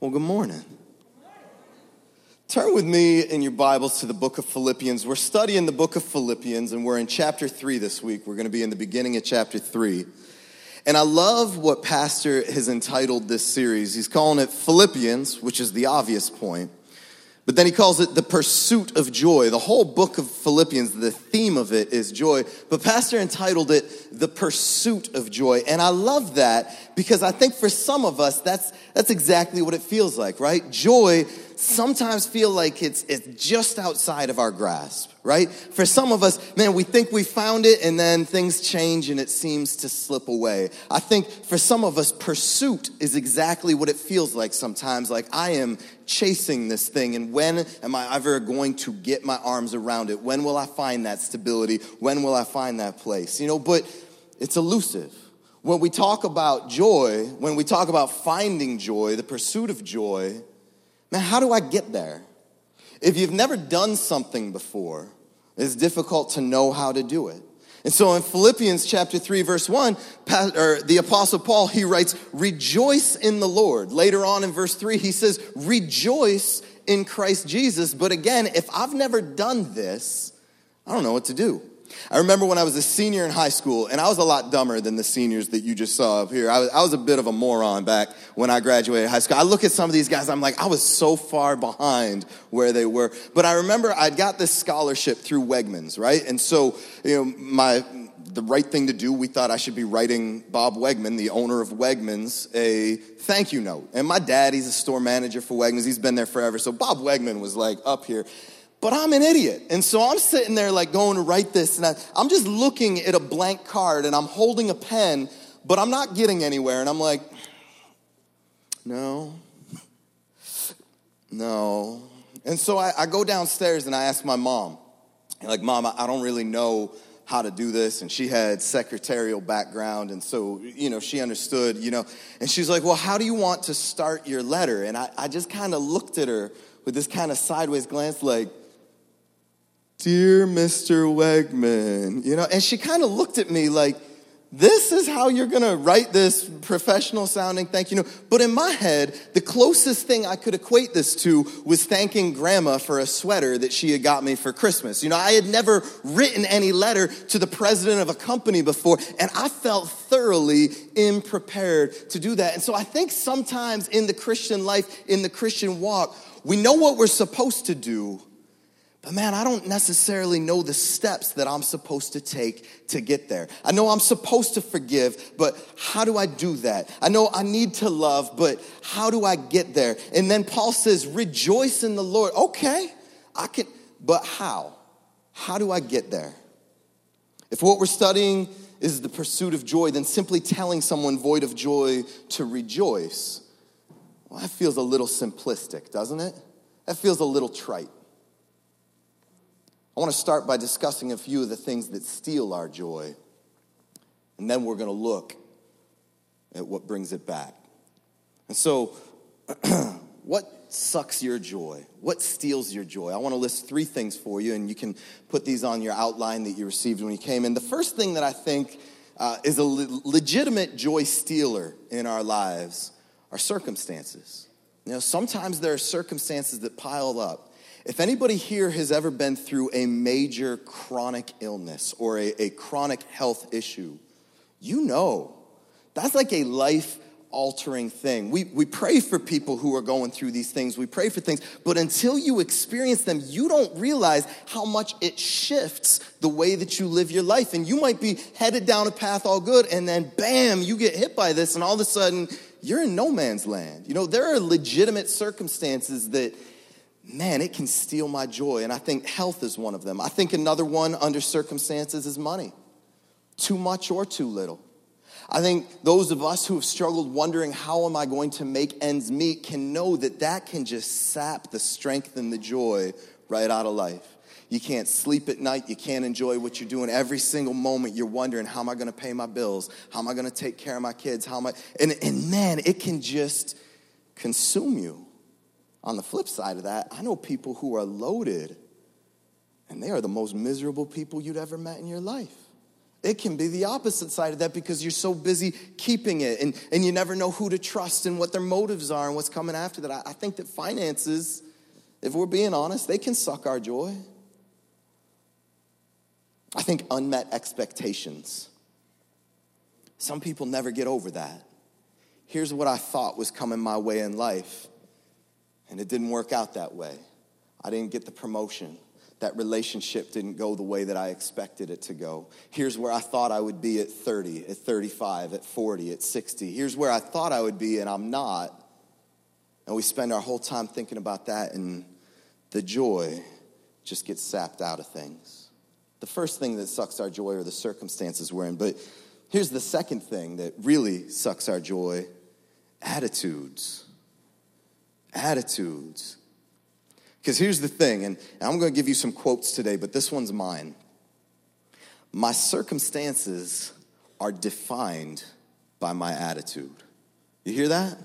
Well, good morning. Turn with me in your Bibles to the book of Philippians. We're studying the book of Philippians, and we're in chapter 3 this week. We're going to be in the beginning of chapter 3. And I love what Pastor has entitled this series. He's calling it Philippians, which is the obvious point. But then he calls it the pursuit of joy. The whole book of Philippians, the theme of it is joy. But Pastor entitled it the pursuit of joy. And I love that because I think for some of us, that's, that's exactly what it feels like, right? Joy sometimes feel like it's, it's just outside of our grasp, right? For some of us, man, we think we found it and then things change and it seems to slip away. I think for some of us, pursuit is exactly what it feels like sometimes. Like I am chasing this thing and when am I ever going to get my arms around it? When will I find that stability? When will I find that place? You know, but it's elusive. When we talk about joy, when we talk about finding joy, the pursuit of joy, Man, how do I get there? If you've never done something before, it's difficult to know how to do it. And so in Philippians chapter 3 verse 1, the apostle Paul, he writes, rejoice in the Lord. Later on in verse 3, he says, rejoice in Christ Jesus. But again, if I've never done this, I don't know what to do. I remember when I was a senior in high school, and I was a lot dumber than the seniors that you just saw up here. I was, I was a bit of a moron back when I graduated high school. I look at some of these guys, I'm like, I was so far behind where they were. But I remember I'd got this scholarship through Wegmans, right? And so, you know, my, the right thing to do, we thought I should be writing Bob Wegman, the owner of Wegmans, a thank you note. And my dad, he's a store manager for Wegmans. He's been there forever. So Bob Wegman was like up here. But I'm an idiot. And so I'm sitting there like going to write this and I, I'm just looking at a blank card and I'm holding a pen, but I'm not getting anywhere. And I'm like, no, no. And so I, I go downstairs and I ask my mom, like, mom, I don't really know how to do this and she had secretarial background and so you know she understood you know and she's like well how do you want to start your letter and i, I just kind of looked at her with this kind of sideways glance like Dear Mr. Wegman, you know, and she kind of looked at me like, this is how you're gonna write this professional sounding thank you note. But in my head, the closest thing I could equate this to was thanking grandma for a sweater that she had got me for Christmas. You know, I had never written any letter to the president of a company before, and I felt thoroughly unprepared to do that. And so I think sometimes in the Christian life, in the Christian walk, we know what we're supposed to do, but man, I don't necessarily know the steps that I'm supposed to take to get there. I know I'm supposed to forgive, but how do I do that? I know I need to love, but how do I get there? And then Paul says, rejoice in the Lord. Okay, I can, but how? How do I get there? If what we're studying is the pursuit of joy, then simply telling someone void of joy to rejoice, well, that feels a little simplistic, doesn't it? That feels a little trite. I want to start by discussing a few of the things that steal our joy, and then we're going to look at what brings it back. And so, what sucks your joy? What steals your joy? I want to list three things for you, and you can put these on your outline that you received when you came in. The first thing that I think uh, is a le- legitimate joy stealer in our lives are circumstances. You know, sometimes there are circumstances that pile up if anybody here has ever been through a major chronic illness or a, a chronic health issue, you know that's like a life altering thing. We, we pray for people who are going through these things, we pray for things, but until you experience them, you don't realize how much it shifts the way that you live your life. And you might be headed down a path all good, and then bam, you get hit by this, and all of a sudden, you're in no man's land. You know, there are legitimate circumstances that man, it can steal my joy. And I think health is one of them. I think another one under circumstances is money too much or too little. I think those of us who have struggled wondering how am I going to make ends meet can know that that can just sap the strength and the joy right out of life. You can't sleep at night. You can't enjoy what you're doing. Every single moment you're wondering, how am I going to pay my bills? How am I going to take care of my kids? How am I? And, and man, it can just consume you. On the flip side of that, I know people who are loaded and they are the most miserable people you'd ever met in your life. It can be the opposite side of that because you're so busy keeping it and, and you never know who to trust and what their motives are and what's coming after that. I, I think that finances, if we're being honest, they can suck our joy. I think unmet expectations. Some people never get over that. Here's what I thought was coming my way in life, and it didn't work out that way. I didn't get the promotion that relationship didn't go the way that I expected it to go. Here's where I thought I would be at 30, at 35, at 40, at 60. Here's where I thought I would be, and I'm not. And we spend our whole time thinking about that, and the joy just gets sapped out of things. The first thing that sucks our joy are the circumstances we're in. But here's the second thing that really sucks our joy attitudes. Attitudes. Because here's the thing, and I'm going to give you some quotes today, but this one's mine. My circumstances are defined by my attitude. You hear that?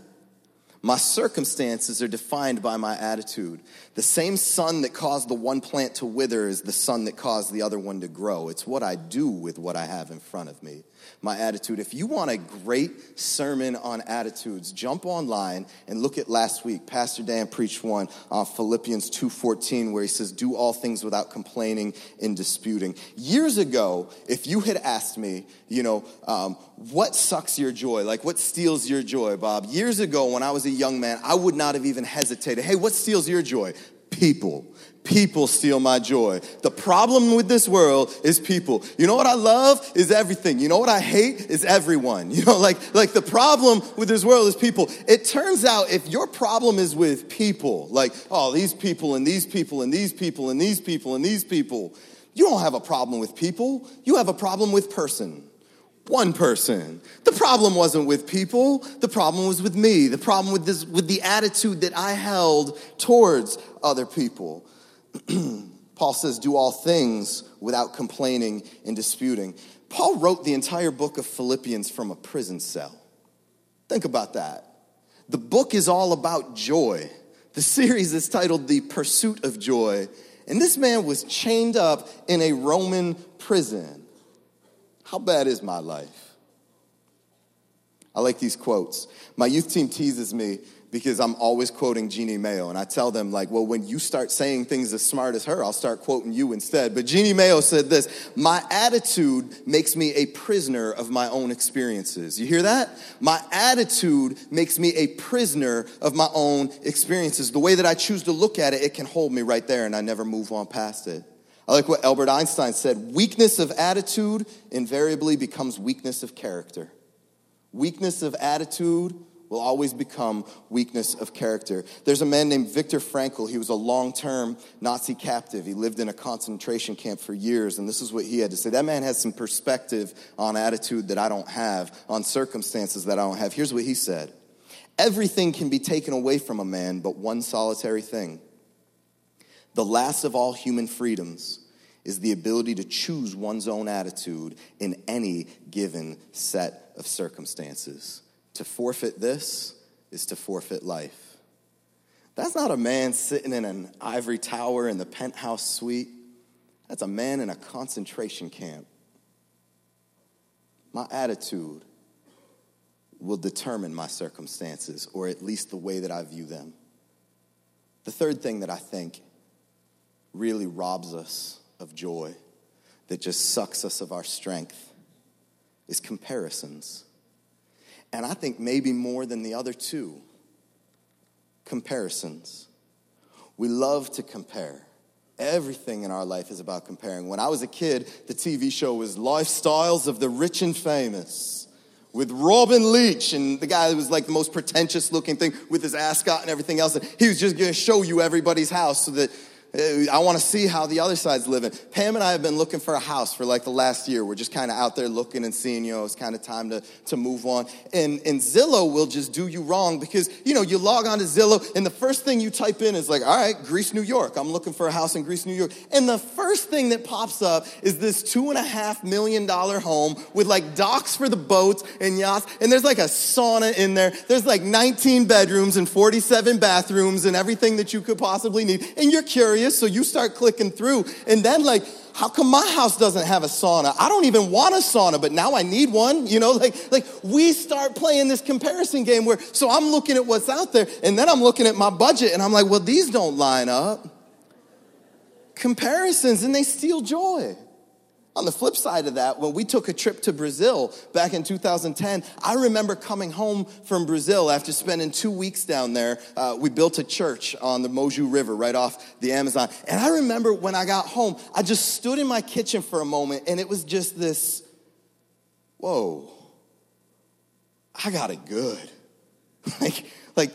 My circumstances are defined by my attitude. The same sun that caused the one plant to wither is the sun that caused the other one to grow. It's what I do with what I have in front of me my attitude. If you want a great sermon on attitudes, jump online and look at last week. Pastor Dan preached one on Philippians 2:14 where he says, "Do all things without complaining and disputing." Years ago, if you had asked me, you know, um, what sucks your joy? Like what steals your joy, Bob? Years ago, when I was a young man, I would not have even hesitated. Hey, what steals your joy? People people steal my joy. The problem with this world is people. You know what I love is everything. You know what I hate is everyone. You know, like, like the problem with this world is people. It turns out if your problem is with people, like, oh, these people and these people and these people and these people and these people, you don't have a problem with people. You have a problem with person. One person. The problem wasn't with people. The problem was with me. The problem with this, with the attitude that I held towards other people. Paul says, Do all things without complaining and disputing. Paul wrote the entire book of Philippians from a prison cell. Think about that. The book is all about joy. The series is titled The Pursuit of Joy. And this man was chained up in a Roman prison. How bad is my life? I like these quotes. My youth team teases me because I'm always quoting Jeannie Mayo. And I tell them, like, well, when you start saying things as smart as her, I'll start quoting you instead. But Jeannie Mayo said this My attitude makes me a prisoner of my own experiences. You hear that? My attitude makes me a prisoner of my own experiences. The way that I choose to look at it, it can hold me right there and I never move on past it. I like what Albert Einstein said weakness of attitude invariably becomes weakness of character. Weakness of attitude will always become weakness of character. There's a man named Viktor Frankl. He was a long term Nazi captive. He lived in a concentration camp for years, and this is what he had to say. That man has some perspective on attitude that I don't have, on circumstances that I don't have. Here's what he said Everything can be taken away from a man, but one solitary thing. The last of all human freedoms is the ability to choose one's own attitude in any given set of circumstances. To forfeit this is to forfeit life. That's not a man sitting in an ivory tower in the penthouse suite. That's a man in a concentration camp. My attitude will determine my circumstances, or at least the way that I view them. The third thing that I think really robs us of joy, that just sucks us of our strength, is comparisons. And I think maybe more than the other two comparisons. We love to compare. Everything in our life is about comparing. When I was a kid, the TV show was Lifestyles of the Rich and Famous with Robin Leach and the guy that was like the most pretentious looking thing with his ascot and everything else. He was just gonna show you everybody's house so that Uh, I want to see how the other side's living. Pam and I have been looking for a house for like the last year. We're just kind of out there looking and seeing, you know, it's kind of time to, to move on. And, and Zillow will just do you wrong because, you know, you log on to Zillow and the first thing you type in is like, all right, Greece, New York. I'm looking for a house in Greece, New York. And the first thing that pops up is this two and a half million dollar home with like docks for the boats and yachts. And there's like a sauna in there. There's like 19 bedrooms and 47 bathrooms and everything that you could possibly need. And you're curious curious, so you start clicking through. And then, like, how come my house doesn't have a sauna? I don't even want a sauna, but now I need one. You know, like, like we start playing this comparison game where, so I'm looking at what's out there and then I'm looking at my budget and I'm like, well, these don't line up. Comparisons and they steal joy. On the flip side of that, when we took a trip to Brazil back in 2010, I remember coming home from Brazil after spending two weeks down there. Uh, we built a church on the Moju River right off the Amazon. And I remember when I got home, I just stood in my kitchen for a moment and it was just this whoa, I got it good. like, like,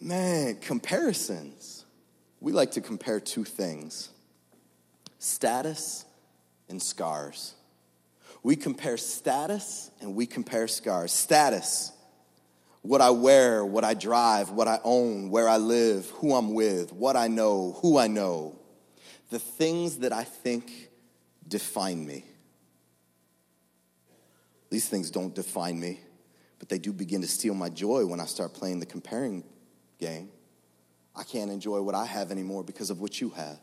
man, comparisons. We like to compare two things status and scars. We compare status and we compare scars. Status, what I wear, what I drive, what I own, where I live, who I'm with, what I know, who I know. The things that I think define me. These things don't define me, but they do begin to steal my joy when I start playing the comparing game. I can't enjoy what I have anymore because of what you have.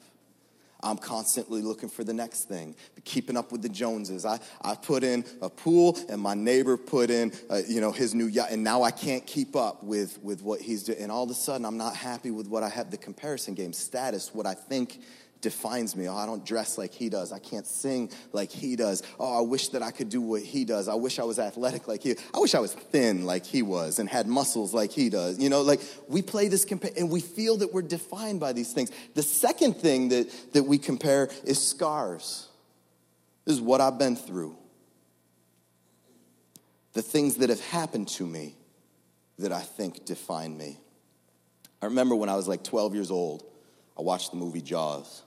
I'm constantly looking for the next thing, keeping up with the Joneses. I, I put in a pool, and my neighbor put in, uh, you know, his new yacht, and now I can't keep up with, with what he's doing. And all of a sudden, I'm not happy with what I have, the comparison game status, what I think defines me. Oh, I don't dress like he does. I can't sing like he does. Oh, I wish that I could do what he does. I wish I was athletic like he. I wish I was thin like he was and had muscles like he does. You know, like we play this compare and we feel that we're defined by these things. The second thing that, that we compare is scars. This is what I've been through. The things that have happened to me that I think define me. I remember when I was like 12 years old, I watched the movie Jaws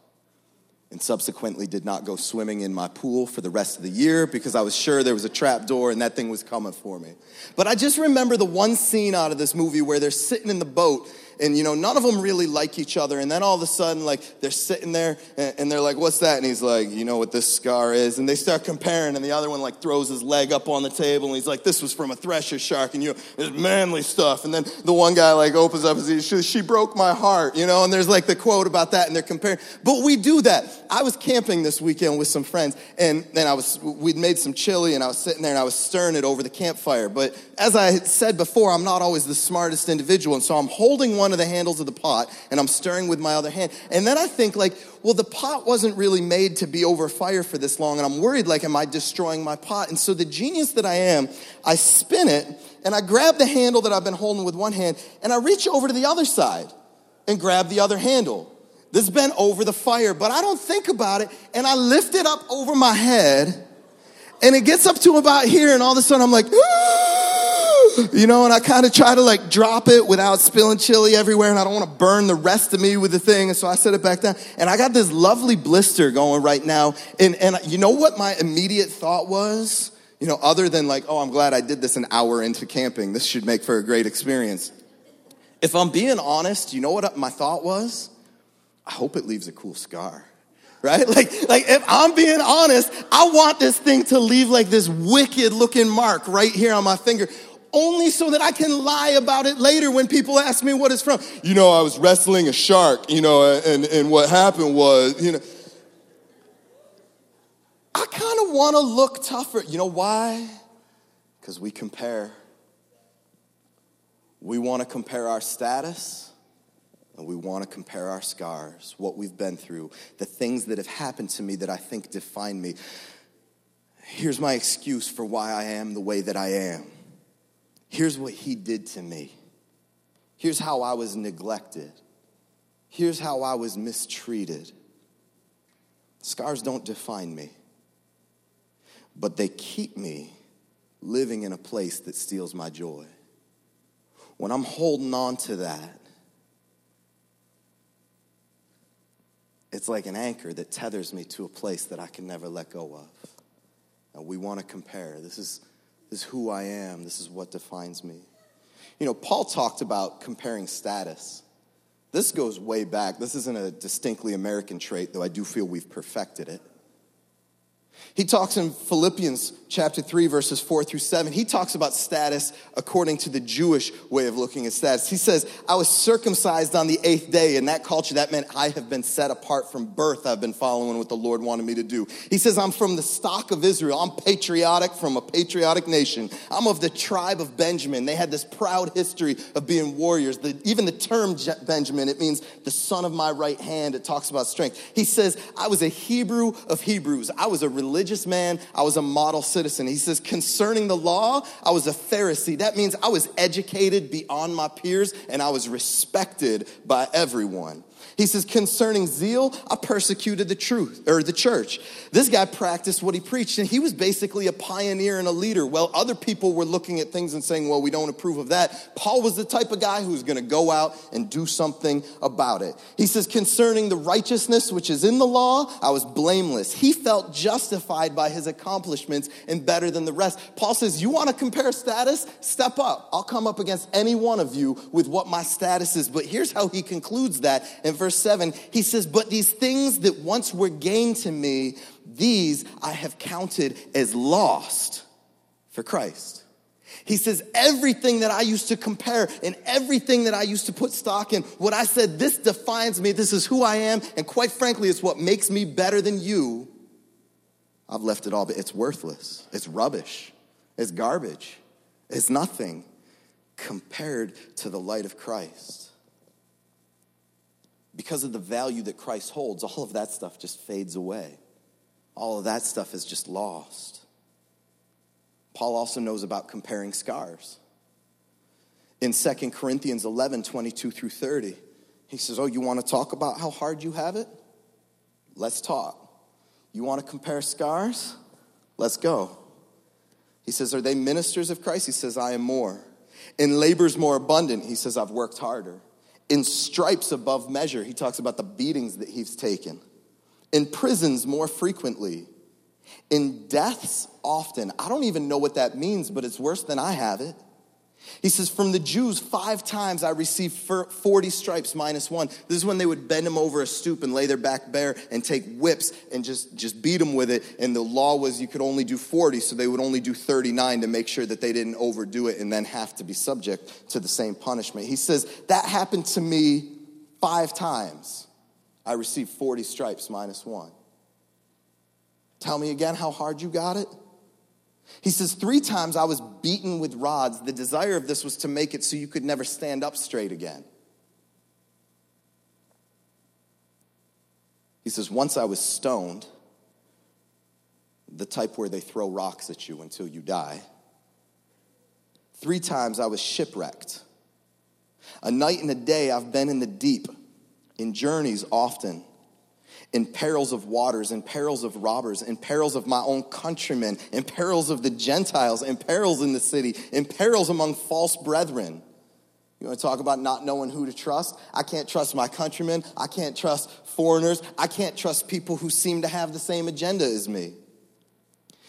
and subsequently did not go swimming in my pool for the rest of the year because I was sure there was a trap door and that thing was coming for me. But I just remember the one scene out of this movie where they're sitting in the boat and you know none of them really like each other and then all of a sudden like they're sitting there and, and, they're like what's that? And he's like you know what this scar is? And they start comparing and the other one like throws his leg up on the table and he's like this was from a thresher shark and you know it's manly stuff. And then the one guy like opens up and says she, she broke my heart you know and there's like the quote about that and they're comparing. But we do that. I was camping this weekend with some friends and then i was we'd made some chili and i was sitting there and i was stirring it over the campfire. But as i had said before i'm not always the smartest individual and so i'm holding one one of the handles of the pot and I'm stirring with my other hand. And then I think like, well, the pot wasn't really made to be over fire for this long. And I'm worried like, am I destroying my pot? And so the genius that I am, I spin it and I grab the handle that I've been holding with one hand and I reach over to the other side and grab the other handle. This has been over the fire, but I don't think about it and I lift it up over my head and it gets up to about here and all of a sudden I'm like, ah! you know, and I kind of try to like drop it without spilling chili everywhere, and I don't want to burn the rest of me with the thing, and so I set it back down. And I got this lovely blister going right now, and, and you know what my immediate thought was? You know, other than like, oh, I'm glad I did this an hour into camping. This should make for a great experience. If I'm being honest, you know what my thought was? I hope it leaves a cool scar right? Like, like if I'm being honest, I want this thing to leave like this wicked looking mark right here on my finger only so that I can lie about it later when people ask me what it's from. You know, I was wrestling a shark, you know, and, and what happened was, you know, I kind of want to look tougher. You know why? Because we compare. We want to compare our status and we want to compare our scars, what we've been through, the things that have happened to me that I think define me. Here's my excuse for why I am the way that I am. Here's what he did to me. Here's how I was neglected. Here's how I was mistreated. Scars don't define me, but they keep me living in a place that steals my joy. When I'm holding on to that, it's like an anchor that tethers me to a place that I can never let go of. And we want to compare. This is is who I am. This is what defines me. You know, Paul talked about comparing status. This goes way back. This isn't a distinctly American trait, though I do feel we've perfected it. He talks in Philippians chapter 3, verses 4 through 7. He talks about status according to the Jewish way of looking at status. He says, I was circumcised on the eighth day. In that culture, that meant I have been set apart from birth. I've been following what the Lord wanted me to do. He says, I'm from the stock of Israel. I'm patriotic from a patriotic nation. I'm of the tribe of Benjamin. They had this proud history of being warriors. The, even the term Benjamin, it means the son of my right hand. It talks about strength. He says, I was a Hebrew of Hebrews. I was a religious man. I was a model citizen. He says, concerning the law, I was a Pharisee. That means I was educated beyond my peers and I was respected by everyone. He says, concerning zeal, I persecuted the truth or the church. This guy practiced what he preached, and he was basically a pioneer and a leader. Well, other people were looking at things and saying, well, we don't approve of that. Paul was the type of guy who's going to go out and do something about it. He says, concerning the righteousness which is in the law, I was blameless. He felt justified by his accomplishments and better than the rest. Paul says, you want to compare status? Step up. I'll come up against any one of you with what my status is. But here's how he concludes that in verse 7, he says, But these things that once were gained to me, these I have counted as lost for Christ. He says, everything that I used to compare and everything that I used to put stock in, what I said, this defines me, this is who I am, and quite frankly, it's what makes me better than you. I've left it all, but it's worthless. It's rubbish. It's garbage. It's nothing compared to the light of Christ because of the value that Christ holds, all of that stuff just fades away. All of that stuff is just lost. Paul also knows about comparing scars. In 2 Corinthians 11 22 through 30, he says, Oh, you want to talk about how hard you have it? Let's talk. You want to compare scars? Let's go. He says, Are they ministers of Christ? He says, I am more. In labors more abundant, he says, I've worked harder in stripes above measure. He talks about the beatings that he's taken, in prisons more frequently, in deaths often. I don't even know what that means, but it's worse than I have it. He says, From the Jews, five times I received 40 stripes minus one. This is when they would bend them over a stoop and lay their back bare and take whips and just, just beat them with it. And the law was you could only do 40, so they would only do 39 to make sure that they didn't overdo it and then have to be subject to the same punishment. He says, That happened to me five times. I received 40 stripes minus one. Tell me again how hard you got it? He says, Three times I was beaten with rods. The desire of this was to make it so you could never stand up straight again. He says, Once I was stoned, the type where they throw rocks at you until you die. Three times I was shipwrecked. A night and a day I've been in the deep, in journeys often in perils of waters, in perils of robbers, in perils of my own countrymen, in perils of the Gentiles, in perils in the city, in perils among false brethren. You want to talk about not knowing who to trust? I can't trust my countrymen. I can't trust foreigners. I can't trust people who seem to have the same agenda as me.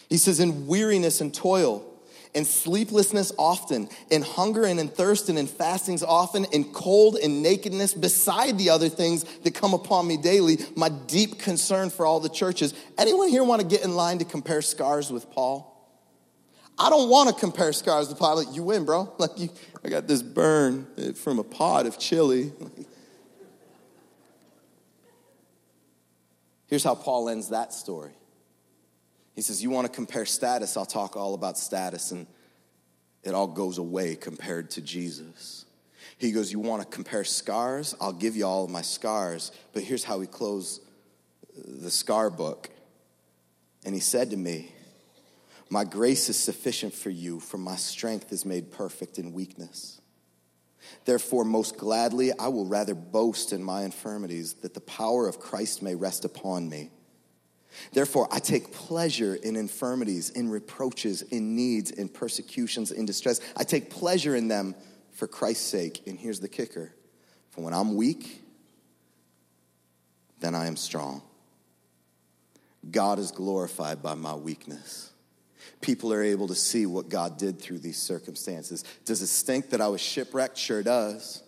He says, in weariness and toil, in sleeplessness often, and hunger and in thirst and in fastings often, and cold and nakedness, beside the other things that come upon me daily, my deep concern for all the churches. Anyone here want to get in line to compare scars with Paul? I don't want to compare scars with Paul. Like, you win, bro. Like, you, I got this burn from a pot of chili. Here's how Paul ends that story. He says, You want to compare status? I'll talk all about status, and it all goes away compared to Jesus. He goes, You want to compare scars? I'll give you all of my scars. But here's how he closed the scar book. And he said to me, My grace is sufficient for you, for my strength is made perfect in weakness. Therefore, most gladly, I will rather boast in my infirmities, that the power of Christ may rest upon me. Therefore, I take pleasure in infirmities, in reproaches, in needs, in persecutions, in distress. I take pleasure in them for Christ's sake. And here's the kicker for when I'm weak, then I am strong. God is glorified by my weakness. People are able to see what God did through these circumstances. Does it stink that I was shipwrecked? Sure does.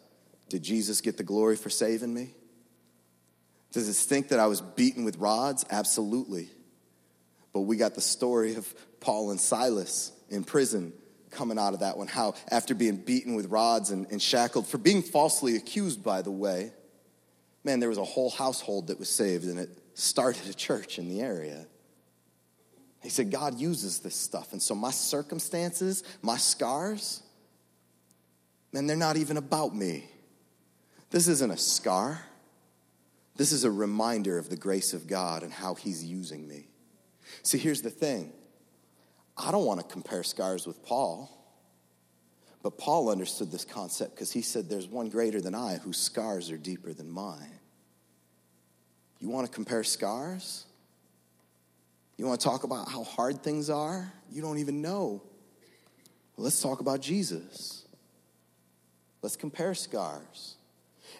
Did Jesus get the glory for saving me? Does it stink that I was beaten with rods? Absolutely. But we got the story of Paul and Silas in prison coming out of that one. How, after being beaten with rods and, and shackled, for being falsely accused, by the way, man, there was a whole household that was saved, and it started a church in the area. He said, God uses this stuff. And so my circumstances, my scars, man, they're not even about me. This isn't a scar. This is a reminder of the grace of God and how He's using me. See, here's the thing I don't want to compare scars with Paul, but Paul understood this concept because he said, There's one greater than I whose scars are deeper than mine. You want to compare scars? You want to talk about how hard things are? You don't even know. Well, let's talk about Jesus. Let's compare scars.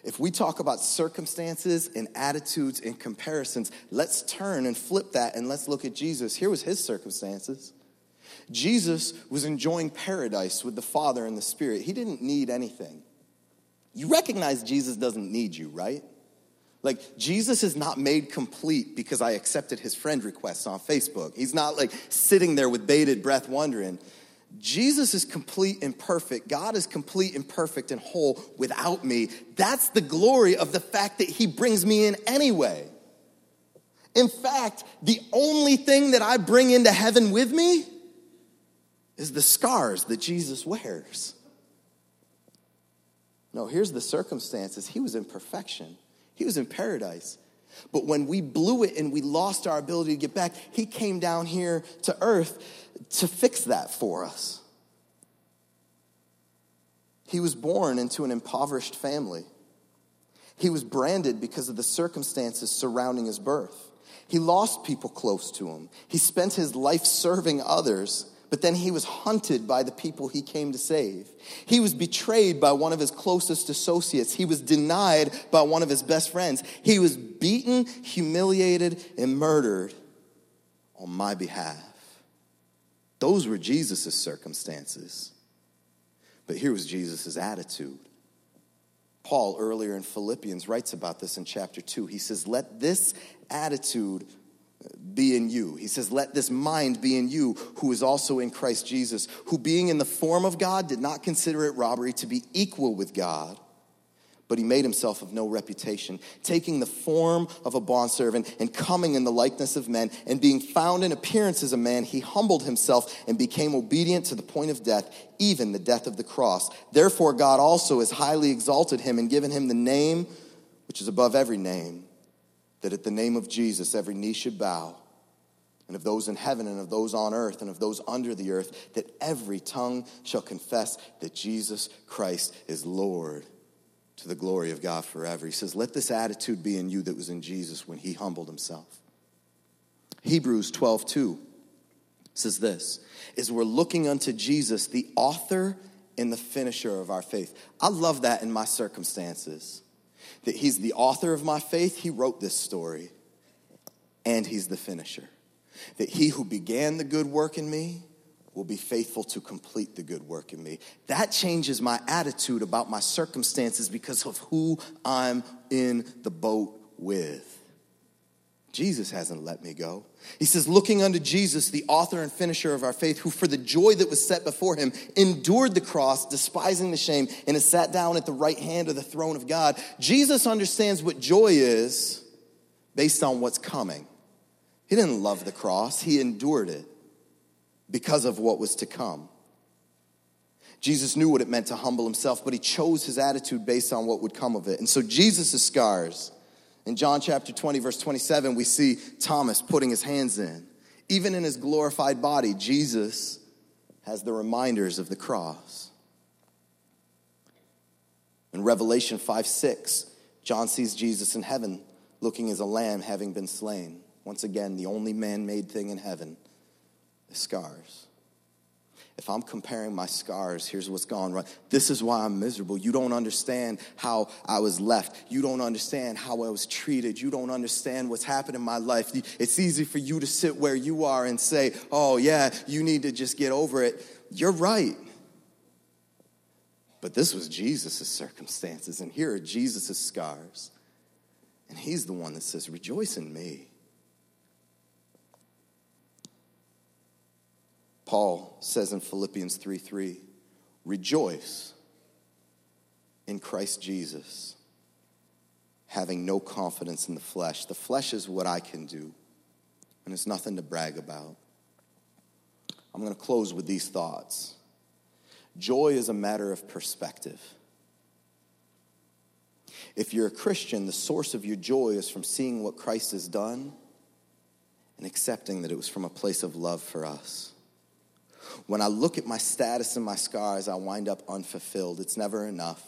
If we talk about circumstances and attitudes and comparisons, let's turn and flip that and let's look at Jesus. Here was his circumstances. Jesus was enjoying paradise with the Father and the Spirit. He didn't need anything. You recognize Jesus doesn't need you, right? Like, Jesus is not made complete because I accepted his friend requests on Facebook. He's not like sitting there with bated breath wondering. Jesus is complete and perfect. God is complete and perfect and whole without me. That's the glory of the fact that he brings me in anyway. In fact, the only thing that I bring into heaven with me is the scars that Jesus wears. No, here's the circumstances. He was in perfection. He was in paradise. But when we blew it and we lost our ability to get back, He came down here to earth to fix that for us. He was born into an impoverished family. He was branded because of the circumstances surrounding his birth. He lost people close to him. He spent his life serving others but then he was hunted by the people he came to save. He was betrayed by one of his closest associates. He was denied by one of his best friends. He was beaten, humiliated, and murdered on my behalf. Those were Jesus' circumstances. But here was Jesus' attitude. Paul, earlier in Philippians, writes about this in chapter 2. He says, Let this attitude be in you. He says, Let this mind be in you, who is also in Christ Jesus, who being in the form of God did not consider it robbery to be equal with God, but he made himself of no reputation, taking the form of a bondservant and coming in the likeness of men, and being found in appearance as a man, he humbled himself and became obedient to the point of death, even the death of the cross. Therefore, God also has highly exalted him and given him the name which is above every name that at the name of Jesus every knee should bow, and of those in heaven and of those on earth and of those under the earth, that every tongue shall confess that Jesus Christ is Lord to the glory of God forever. He says, Let this attitude be in you that was in Jesus when he humbled himself. Hebrews 12 2 says this is we're looking unto Jesus, the author and the finisher of our faith. I love that in my circumstances that he's the author of my faith. He wrote this story, and he's the finisher. That he who began the good work in me will be faithful to complete the good work in me. That changes my attitude about my circumstances because of who I'm in the boat with. Jesus hasn't let me go. He says, looking unto Jesus, the author and finisher of our faith, who for the joy that was set before him endured the cross, despising the shame, and has sat down at the right hand of the throne of God. Jesus understands what joy is based on what's coming. He didn't love the cross, he endured it because of what was to come. Jesus knew what it meant to humble himself, but he chose his attitude based on what would come of it. And so Jesus' scars, in John chapter 20, verse 27, we see Thomas putting his hands in. Even in his glorified body, Jesus has the reminders of the cross. In Revelation 5 6, John sees Jesus in heaven looking as a lamb having been slain. Once again, the only man made thing in heaven, the scars if I'm comparing my scars, here's what's gone wrong. This is why I'm miserable. You don't understand how I was left. You don't understand how I was treated. You don't understand what's happened in my life. It's easy for you to sit where you are and say, oh, yeah, you need to just get over it. You're right. But this was Jesus' circumstances, and here are Jesus' scars. And he's the one that says, Rejoice in me. Paul says in Philippians 3 3, rejoice in Christ Jesus, having no confidence in the flesh. The flesh is what I can do, and it's nothing to brag about. I'm going to close with these thoughts. Joy is a matter of perspective. If you're a Christian, the source of your joy is from seeing what Christ has done and accepting that it was from a place of love for us. When I look at my status and my scars, I wind up unfulfilled. It's never enough.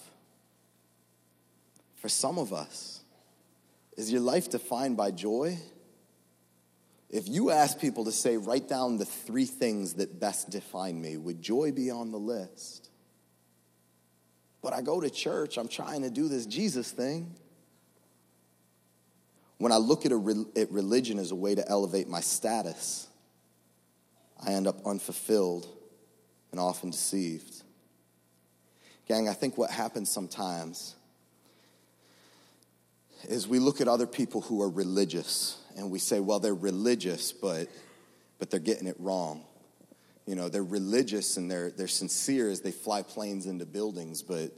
For some of us, is your life defined by joy? If you ask people to say, write down the three things that best define me, would joy be on the list? But I go to church, I'm trying to do this Jesus thing. When I look at, a, at religion as a way to elevate my status, I end up unfulfilled and often deceived. Gang, I think what happens sometimes is we look at other people who are religious and we say, well, they're religious, but, but they're getting it wrong. You know, they're religious and they're, they're sincere as they fly planes into buildings, but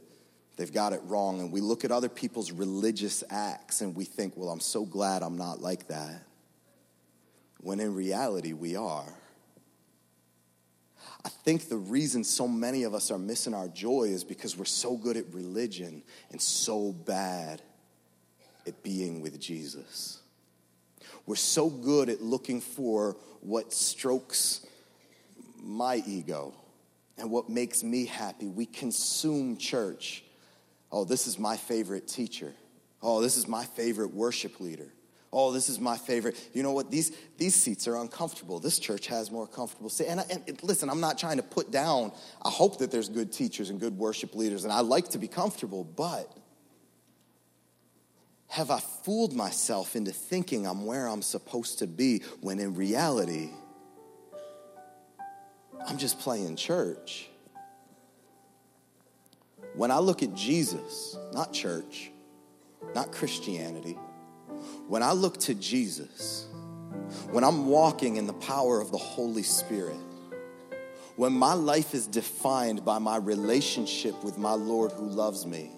they've got it wrong. And we look at other people's religious acts and we think, well, I'm so glad I'm not like that. When in reality, we are. I think the reason so many of us are missing our joy is because we're so good at religion and so bad at being with Jesus. We're so good at looking for what strokes my ego and what makes me happy. We consume church. Oh, this is my favorite teacher. Oh, this is my favorite worship leader. Oh, this is my favorite. You know what? These, these seats are uncomfortable. This church has more comfortable seats. And, and listen, I'm not trying to put down, I hope that there's good teachers and good worship leaders, and I like to be comfortable, but have I fooled myself into thinking I'm where I'm supposed to be when in reality, I'm just playing church? When I look at Jesus, not church, not Christianity, when I look to Jesus, when I'm walking in the power of the Holy Spirit, when my life is defined by my relationship with my Lord who loves me,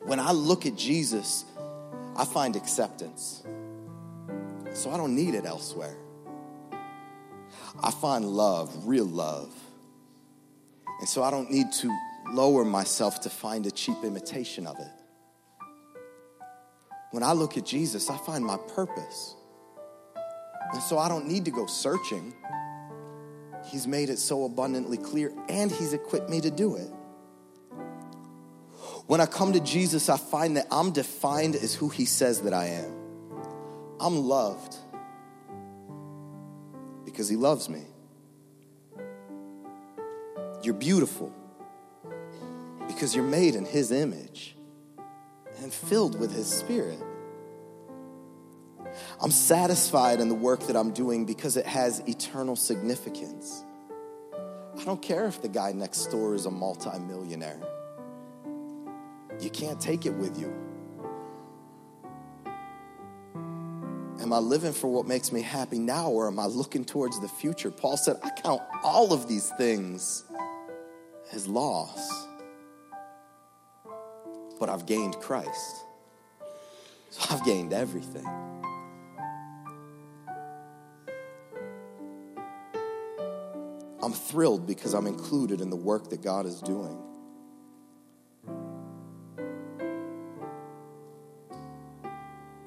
when I look at Jesus, I find acceptance. So I don't need it elsewhere. I find love, real love. And so I don't need to lower myself to find a cheap imitation of it. When I look at Jesus, I find my purpose. And so I don't need to go searching. He's made it so abundantly clear, and He's equipped me to do it. When I come to Jesus, I find that I'm defined as who He says that I am. I'm loved because He loves me. You're beautiful because you're made in His image and filled with His Spirit. I'm satisfied in the work that I'm doing because it has eternal significance. I don't care if the guy next door is a multimillionaire. You can't take it with you. Am I living for what makes me happy now or am I looking towards the future? Paul said, I count all of these things as loss, but I've gained Christ. So I've gained everything. I'm thrilled because I'm included in the work that God is doing.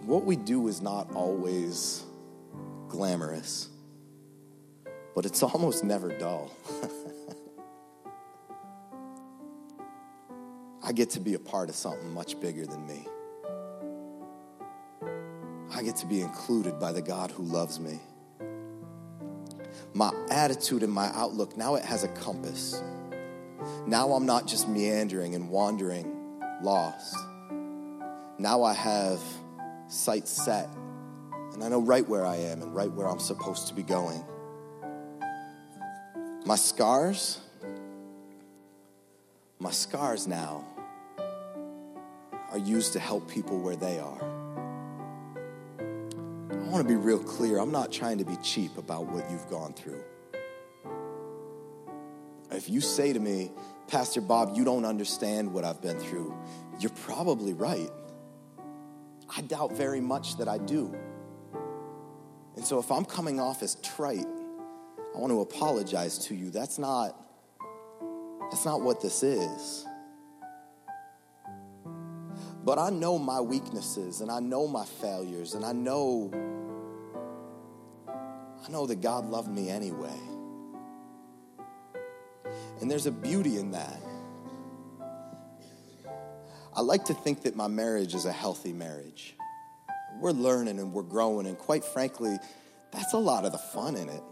what we do is not always glamorous, but it's almost never dull. I get to be a part of something much bigger than me. I get to be included by the God who loves me. My attitude and my outlook, now it has a compass. Now I'm not just meandering and wandering lost. Now I have sights set, and I know right where I am and right where I'm supposed to be going. My scars, my scars now are used to help people where they are. I want to be real clear. I'm not trying to be cheap about what you've gone through. if you say to me, Pastor Bob, you don't understand what I've been through, you're probably right. I doubt very much that I do. And so if I'm coming off as trite, I want to apologize to you. That's not that's not what this is. But I know my weaknesses and I know my failures and I know I know that God loved me anyway. And there's a beauty in that. I like to think that my marriage is a healthy marriage. We're learning and we're growing, and quite frankly, that's a lot of the fun in it.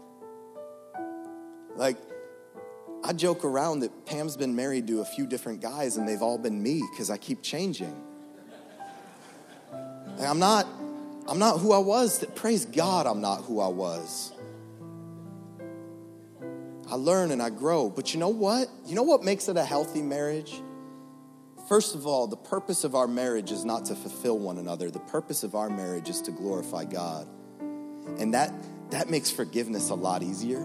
Like, I joke around that Pam's been married to a few different guys, and they've all been me because I keep changing. I'm not, I'm not who I was. That Praise God, I'm not who I was. I learn and I grow. But you know what? You know what makes it a healthy marriage? First of all, the purpose of our marriage is not to fulfill one another. The purpose of our marriage is to glorify God. And that that makes forgiveness a lot easier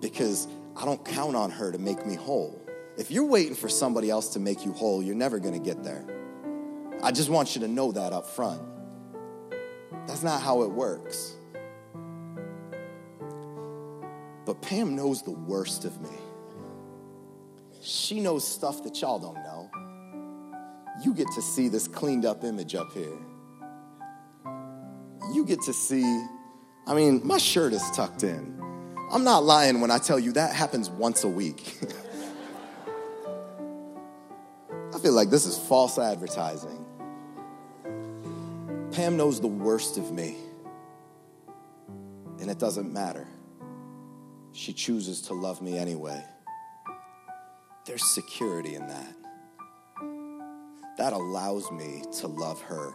because I don't count on her to make me whole. If you're waiting for somebody else to make you whole, you're never going to get there. I just want you to know that up front. That's not how it works. But Pam knows the worst of me. She knows stuff that y'all don't know. You get to see this cleaned up image up here. You get to see, I mean, my shirt is tucked in. I'm not lying when I tell you that happens once a week. I feel like this is false advertising. Pam knows the worst of me, and it doesn't matter. She chooses to love me anyway. There's security in that. That allows me to love her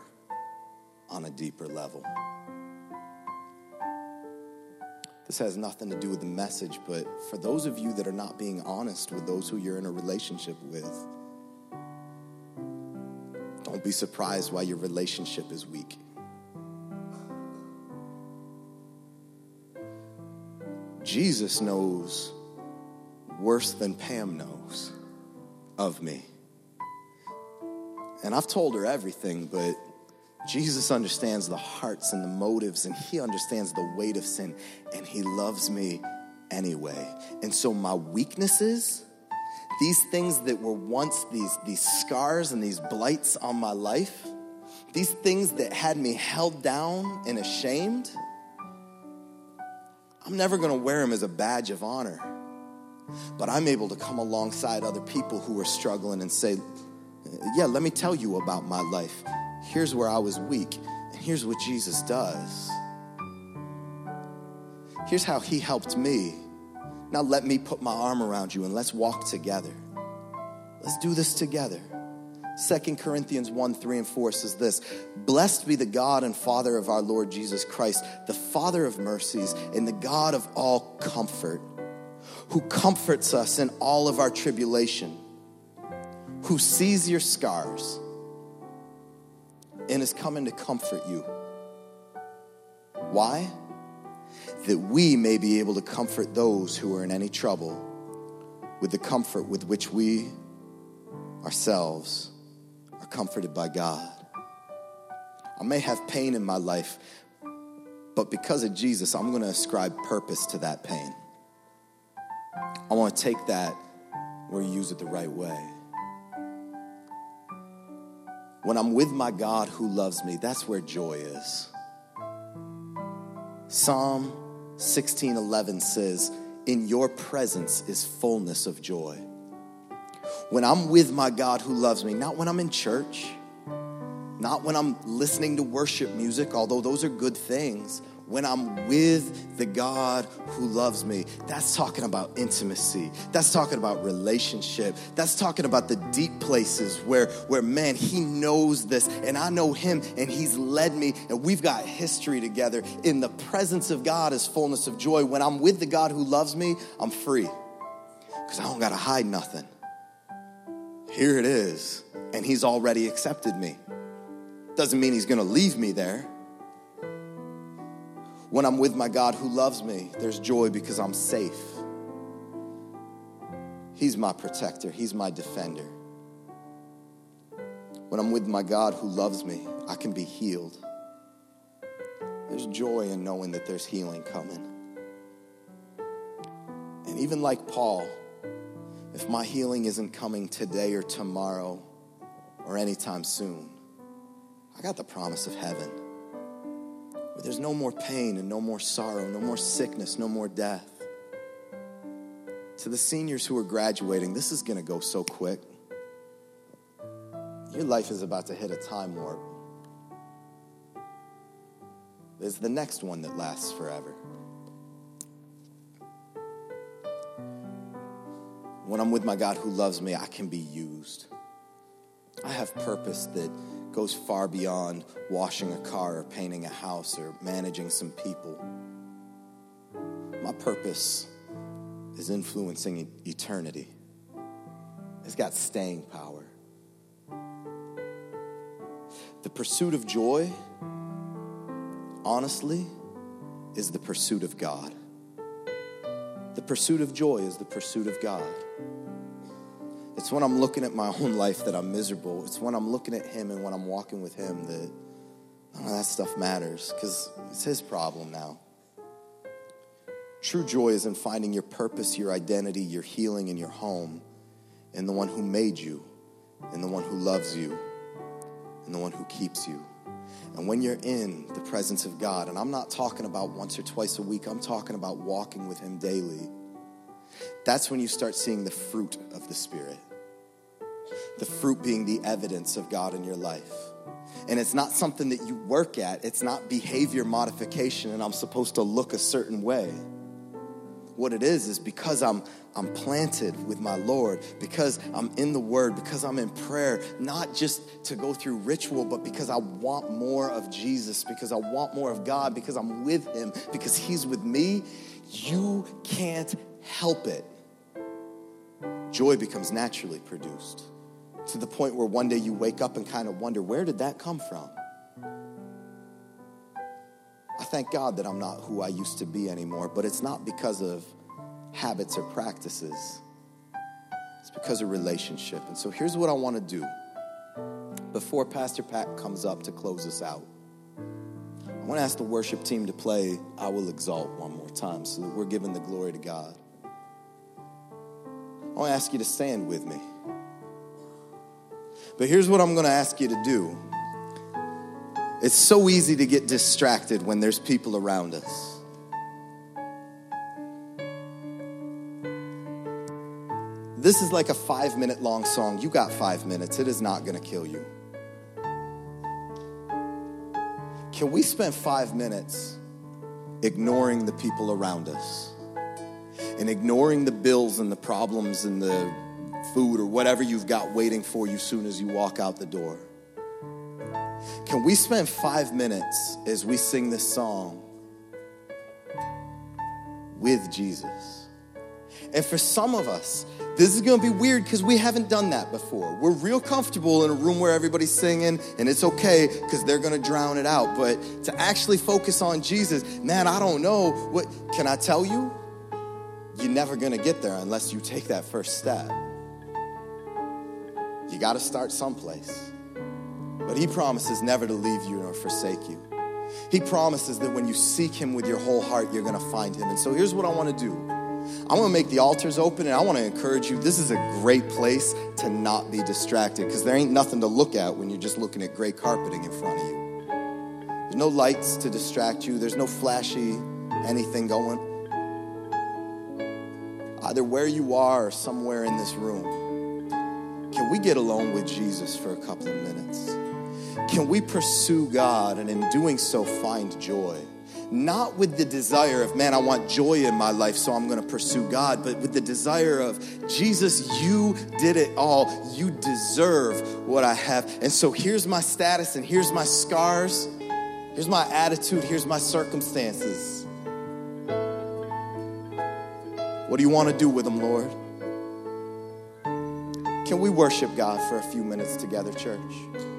on a deeper level. This has nothing to do with the message, but for those of you that are not being honest with those who you're in a relationship with, don't be surprised why your relationship is weak. Jesus knows worse than Pam knows of me. And I've told her everything, but Jesus understands the hearts and the motives, and He understands the weight of sin, and He loves me anyway. And so, my weaknesses, these things that were once these, these scars and these blights on my life, these things that had me held down and ashamed, I'm never gonna wear them as a badge of honor. But I'm able to come alongside other people who are struggling and say, Yeah, let me tell you about my life. Here's where I was weak, and here's what Jesus does. Here's how He helped me. Now let me put my arm around you and let's walk together. Let's do this together. Second Corinthians 1 3 and 4 says this Blessed be the God and Father of our Lord Jesus Christ, the Father of mercies and the God of all comfort, who comforts us in all of our tribulation, who sees your scars and is coming to comfort you. Why? That we may be able to comfort those who are in any trouble with the comfort with which we ourselves are comforted by God. I may have pain in my life, but because of Jesus, I'm going to ascribe purpose to that pain. I want to take that where you use it the right way. When I'm with my God who loves me, that's where joy is. Psalm 16:11 says, "In your presence is fullness of joy." When I'm with my God who loves me, not when I'm in church, not when I'm listening to worship music, although those are good things, when I'm with the God who loves me, that's talking about intimacy. That's talking about relationship. That's talking about the deep places where, where man, He knows this and I know Him and He's led me and we've got history together. In the presence of God is fullness of joy. When I'm with the God who loves me, I'm free because I don't got to hide nothing. Here it is, and He's already accepted me. Doesn't mean He's going to leave me there when I'm with my God who loves me, there's joy because I'm safe. He's my protector, He's my defender. When I'm with my God who loves me, I can be healed. There's joy in knowing that there's healing coming. And even like Paul, if my healing isn't coming today or tomorrow or anytime soon, I got the promise of heaven there's no more pain and no more sorrow, no more sickness, no more death. To the seniors who are graduating, this is going to go so quick. Your life is about to hit a time warp. There's the next one that lasts forever. When I'm with my God who loves me, I can be used. I have purpose that goes far beyond washing a car or painting a house or managing some people. My purpose is influencing eternity. It's got staying power. The pursuit of joy, honestly, is the pursuit of God. The pursuit of joy is the pursuit of God. It's when I'm looking at my own life that I'm miserable. It's when I'm looking at Him and when I'm walking with Him that none of that stuff matters because it's His problem now. True joy is in finding your purpose, your identity, your healing, and your home in the one who made you, in the one who loves you, and the one who keeps you. And when you're in the presence of God, and I'm not talking about once or twice a week, I'm talking about walking with Him daily, that's when you start seeing the fruit of the Spirit. The fruit being the evidence of God in your life. And it's not something that you work at, it's not behavior modification, and I'm supposed to look a certain way what it is is because I'm I'm planted with my Lord, because I'm in the Word, because I'm in prayer, not just to go through ritual, but because I want more of Jesus, because I want more of God, because I'm with Him, because He's with me, you can't help it. Joy becomes naturally produced to the point where one day you wake up and kind of wonder, where did that come from? I thank God that I'm not who I used to be anymore, but it's not because of habits or practices. It's because of relationship. And so here's what I want to do. Before Pastor Pat comes up to close us out, I want to ask the worship team to play I Will Exalt one more time so that we're giving the glory to God. I want to ask you to stand with me. But here's what I'm going to ask you to do it's so easy to get distracted when there's people around us. This is like a five minute long song. You got five minutes, it is not going to kill you. Can we spend five minutes ignoring the people around us and ignoring the bills and the problems and the food or whatever you've got waiting for you soon as you walk out the door? Can we spend five minutes as we sing this song with Jesus? And for some of us, this is gonna be weird because we haven't done that before. We're real comfortable in a room where everybody's singing and it's okay because they're gonna drown it out. But to actually focus on Jesus, man, I don't know. What can I tell you? You're never gonna get there unless you take that first step. You gotta start someplace. But he promises never to leave you nor forsake you. He promises that when you seek him with your whole heart, you're going to find him. And so here's what I want to do I want to make the altars open and I want to encourage you. This is a great place to not be distracted because there ain't nothing to look at when you're just looking at gray carpeting in front of you. There's no lights to distract you, there's no flashy anything going. Either where you are or somewhere in this room, can we get alone with Jesus for a couple of minutes? Can we pursue God and in doing so find joy? Not with the desire of, man, I want joy in my life, so I'm gonna pursue God, but with the desire of, Jesus, you did it all. You deserve what I have. And so here's my status and here's my scars. Here's my attitude. Here's my circumstances. What do you wanna do with them, Lord? Can we worship God for a few minutes together, church?